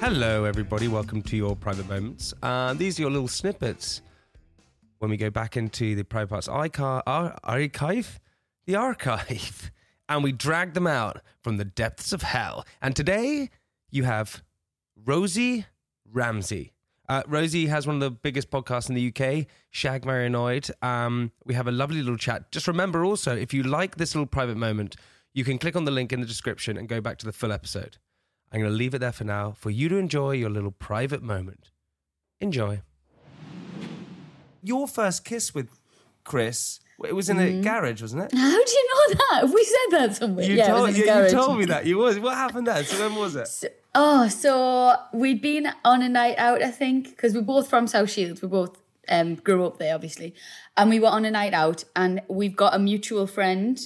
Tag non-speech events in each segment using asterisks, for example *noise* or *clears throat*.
Hello, everybody. Welcome to your private moments. Uh, these are your little snippets when we go back into the private parts archive, the archive, *laughs* and we drag them out from the depths of hell. And today you have Rosie Ramsey. Uh, Rosie has one of the biggest podcasts in the UK, Shagged Married Annoyed. Um, we have a lovely little chat. Just remember also, if you like this little private moment, you can click on the link in the description and go back to the full episode. I'm going to leave it there for now for you to enjoy your little private moment. Enjoy. Your first kiss with Chris, it was in a garage, wasn't it? How do you know that? Have we said that somewhere? You, yeah, it told, was you, the you told me that. You was. What happened there? So when was it? Oh, so we'd been on a night out, I think, because we're both from South Shields. We both um, grew up there, obviously. And we were on a night out, and we've got a mutual friend.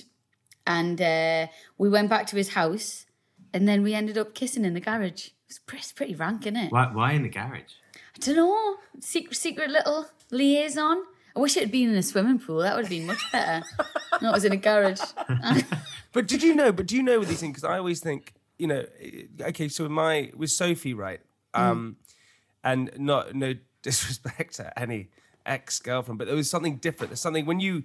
And uh, we went back to his house, and then we ended up kissing in the garage. It was pretty, pretty rank, innit? Why, why in the garage? I don't know. Secret, secret little liaison. I wish it had been in a swimming pool. That would have been much better. *laughs* no, it was in a garage. *laughs* But did you know? But do you know with these things? Because I always think, you know, eh, okay. So with my with Sophie, right? Um, and not no *laughs* disrespect to any ex girlfriend, but there was something different. There's something when you.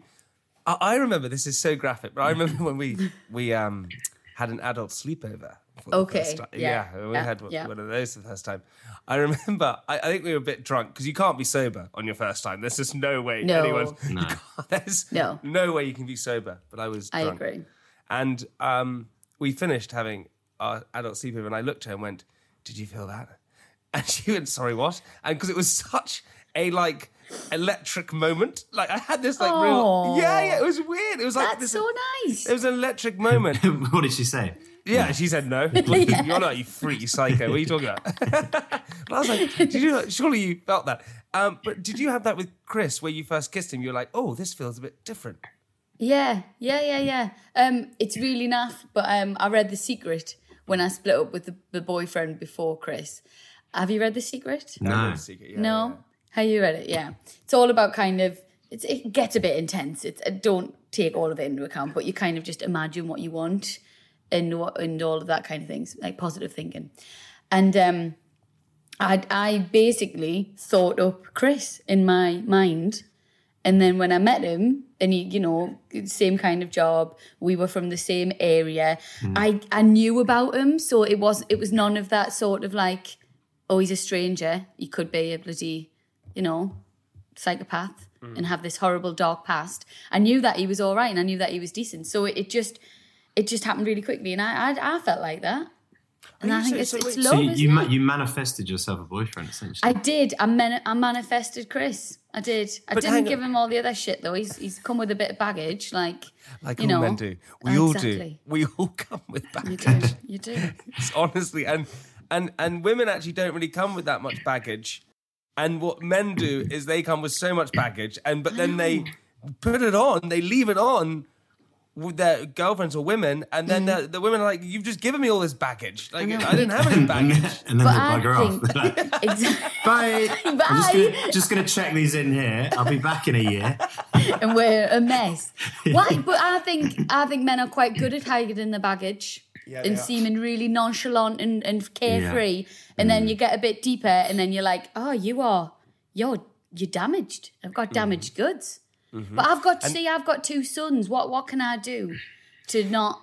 I, I remember this is so graphic, but I remember when we we um had an adult sleepover. for the Okay, first time. yeah, yeah, we yeah, had one, yeah. one of those the first time. I remember. I, I think we were a bit drunk because you can't be sober on your first time. There's just no way No. anyone's. *laughs* No. There's No. no way you can be sober. But I was. I agree. And um, we finished having our adult sleepover, and I looked at her and went, "Did you feel that?" *laughs* And she went, "Sorry, what?" And because it was such a like electric moment, like I had this like Aw. real, yeah, yeah, it was weird. It was like That's this. so nice. It was an electric moment. *laughs* what did she say? Yeah, she said no. *laughs* *laughs* You're not, you freaky psycho. What are you talking about? but I was like, did you? Surely you felt that. Um, but did you have that with Chris, where you first kissed him? You were like, oh, this feels a bit different. Yeah, yeah, yeah, yeah. Um, it's really naff, but um, I read The Secret when I split up with the, the boyfriend before Chris. Have you read The Secret? No. Secret, yeah, no. Have you read it? Yeah. It's all about kind of. It's, it gets a bit intense. It's uh, don't take all of it into account, but you kind of just imagine what you want, and what and all of that kind of things, like positive thinking. And um, I I basically thought up Chris in my mind. And then when I met him, and he, you know, same kind of job, we were from the same area. I I knew about him, so it was it was none of that sort of like, oh, he's a stranger. He could be a bloody, you know, psychopath. Mm. and have this horrible dark past. I knew that he was all right and I knew that he was decent. So it, it just it just happened really quickly and I I, I felt like that. And Are I think so- it's, so it's love, So you, isn't you, ma- it? you manifested yourself a boyfriend, essentially. I did. I, man- I manifested Chris. I did. I But didn't give him all the other shit though. He's he's come with a bit of baggage, like Like you all know. men do. We all do. We all *laughs* come with You baggage. do. You do. *laughs* It's honestly, and and and women actually don't really come with that much baggage. And what men do *clears throat* is they come with so much baggage, and but then they put it on, they leave it on with their girlfriends or women, and then mm-hmm. the, the women are like, "You've just given me all this baggage. Like I, didn't have any *laughs* baggage." *laughs* and then But they I bugger think off. They're like, exactly. Bye. *laughs* I'm just Bye. gonna, just gonna check these in here. I'll be back in a year. and we're a mess. Why? But I think I think men are quite good at hiding the baggage Yeah, they and are. seeming really nonchalant and, and carefree. And then mm. you get a bit deeper, and then you're like, oh, you are, you're you're damaged. I've got damaged mm-hmm. goods. Mm-hmm. But I've got to see, I've got two sons. What what can I do to not,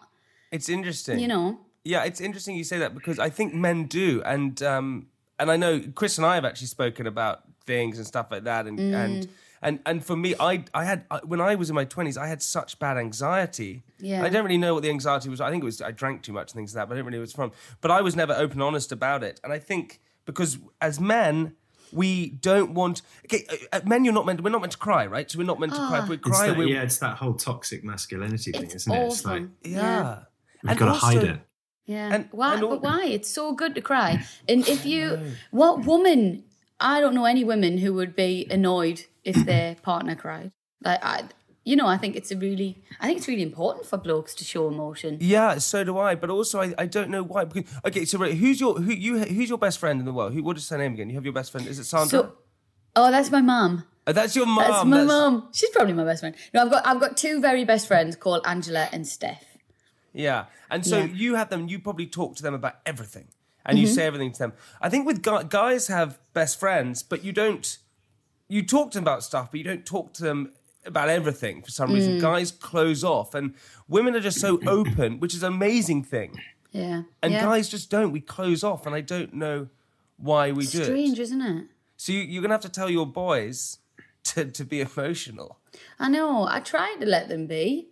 It's interesting. you know? Yeah, it's interesting you say that because I think men do, and um, and I know Chris and I have actually spoken about things and stuff like that, and Mm. and and and for me, I I had I- when I was in my twenties, I had such bad anxiety. Yeah. I don't really know what the anxiety was. I think it was I drank too much and things like that, but I don't really know what it's from. But I was never open honest about it, and I think because as men. We don't want. Okay, uh, uh, men, you're not meant. We're not meant to cry, right? So we're not meant to cry. If we It's cry, that, we yeah, it's that whole toxic masculinity thing, It's isn't it? It's awful. like yeah. we've And got to also- hide it. Yeah. And- why? and all- but why? It's so good to cry. And if *sighs* you, what woman? I don't know any women who would be annoyed if their *clears throat* partner cried. Like I, you know, I think it's a really, I think it's really important for blokes to show emotion. Yeah, so do I. But also, I, I don't know why. Because okay, so right, who's your who you who's your best friend in the world? Who what is her name again? You have your best friend. Is it Sandra? So, oh, that's my mum. oh, that's your mum. That's my mum. She's probably my best friend. No, I've got I've got two very best friends called Angela and Steph. Yeah, and so Yeah. you have them. You probably talk to them about everything, and Mm-hmm. you say everything to them. I think with gu- guys have best friends, but you don't. You talk to them about stuff, but you don't talk to them about everything for some Mm. reason. Guys close off, and women are just so *clears throat* open, which is an amazing thing. Yeah. And yeah. guys just don't. We close off, and I don't know why we do it. strange, isn't it? So you, you're gonna have to tell your boys to, to be emotional. I know. I try to let them be.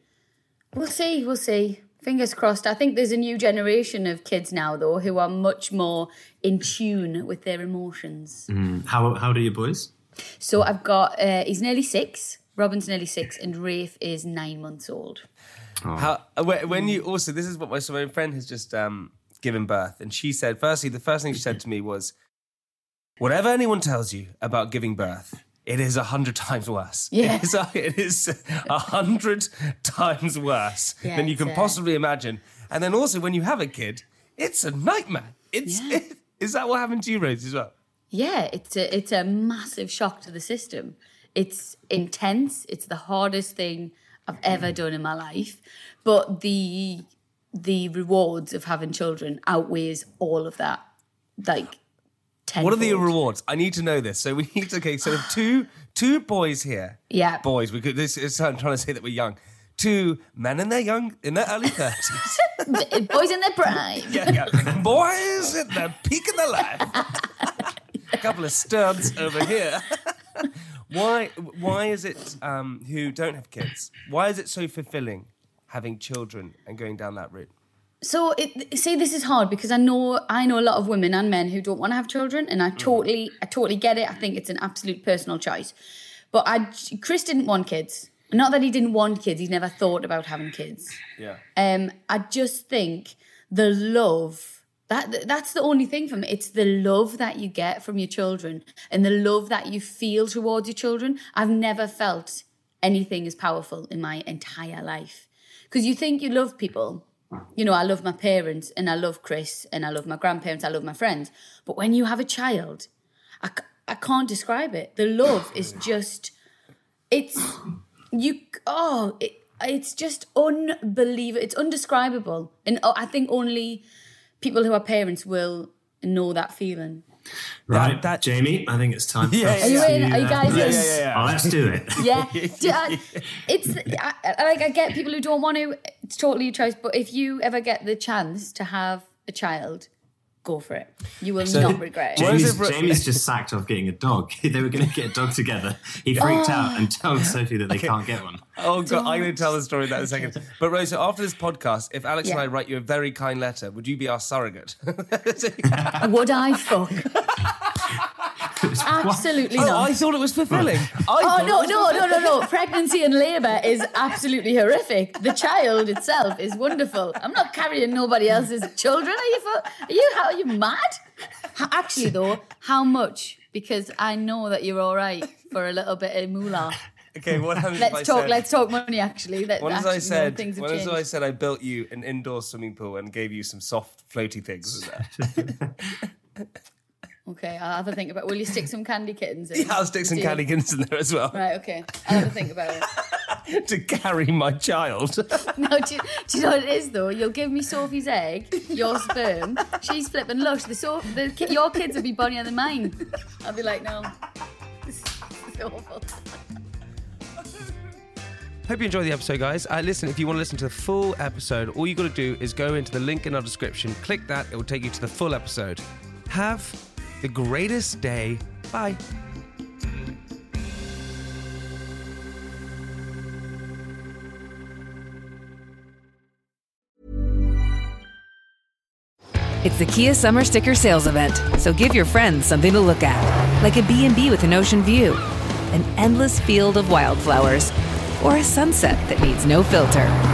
We'll see. We'll see. Fingers crossed. I think there's a new generation of kids now, though, who are much more in tune with their emotions. How how do your boys? So I've got, uh, he's nearly six. Robin's nearly six, and Rafe is nine months old. How uh, when when you also this is what my, so my friend has just um, given birth, and she said firstly the first thing she said to me was, "Whatever anyone tells you about giving birth." It is a hundred times worse. Yeah. It is a, it is a hundred times worse Yeah, than you can uh, possibly imagine. And then also when you have a kid, it's a nightmare. It's Yeah. *laughs* is that what happened to you, Rose, as well? Yeah, it's a it's a massive shock to the system. It's intense. It's the hardest thing I've ever done in my life, but the the rewards of having children outweighs all of that. Like, tenfold. What are the rewards? I need to know this. So we *laughs* need to. Okay, so *sighs* two two boys here. Yeah. boys. We could. This is I'm trying to say that we're young. Two men in their young in their early thirties. *laughs* Boys in their prime. *laughs* yeah, yeah. Boys at the peak of their life. A couple of studs over here. why? Why is it um, who don't have kids? Why is it so fulfilling having children and going down that route? So it, see, this is hard because I know I know a lot of women and men who don't want to have children, and I totally, I totally get it. I think it's an absolute personal choice. But I, Chris didn't want kids. Not that he didn't want kids; he's never thought about having kids. Yeah. Um, I just think the love that that's the only thing for me. It's the love that you get from your children and the love that you feel towards your children. I've never felt anything as powerful in my entire life. Because you think you love people. You know, I love my parents and I love Chris and I love my grandparents, I love my friends. But when you have a child, I, I can't describe it. The love is just, it's, you, oh, it, it's just unbelievable. It's undescribable. And oh, I think only people who are parents will know that feeling. Right, that- Jamie. I think it's time. For Yeah, us yeah, yeah. to, Are you in? Are you uh, guys in? let's- Yeah, yeah, yeah. Oh, let's do it. *laughs* Yeah, Do- I- it's I, I- like I get people who don't want to. It's totally your choice. But if you ever get the chance to have a child, go for it. You will So, not regret it. Jamie's, Jamie's just sacked off getting a dog. *laughs* they were going to get a dog together. He freaked out and told *gasps* Sophie that they can't get one. Oh god, I'm going to tell the story of that in a second. But Rosa, after this podcast, if Alex and I write you a very kind letter, would you be our surrogate? *laughs* Would I fuck? *laughs* Absolutely oh, not. I thought it was fulfilling. I Oh no no no no no! Pregnancy and labour is absolutely horrific. The child itself is wonderful. I'm not carrying nobody else's children. Are you? fu- Are you? How are you mad? Actually, though, how much? Because I know that you're all right for a little bit of moolah. Okay, what happens if I Let's talk. said- Let's talk money. Actually, Let, What if actually, I no, said? things What if changed. I said I built you an indoor swimming pool and gave you some soft floaty things? *laughs* *laughs* with that? Okay, I'll have a think about. Will you stick some candy kittens in? *laughs* Yeah, I'll stick some Do you- candy kittens in there as well Right. Okay. I'll have a think about it. *laughs* to carry my child. *laughs* No, do you, do you know what it is though? You'll give me Sophie's egg, your sperm. She's flipping lush. The, so, the ki- your kids will be bonnier than mine. I'll be like, no, this is awful. Hope you enjoyed the episode, guys. Uh, listen, if you want to listen to the full episode, all you got to do is go into the link in our description, click that, it will take you to the full episode. Have the greatest day. Bye. It's the Kia Summer Sticker Sales Event, so give your friends something to look at, like a B&B with an ocean view, an endless field of wildflowers, or a sunset that needs no filter.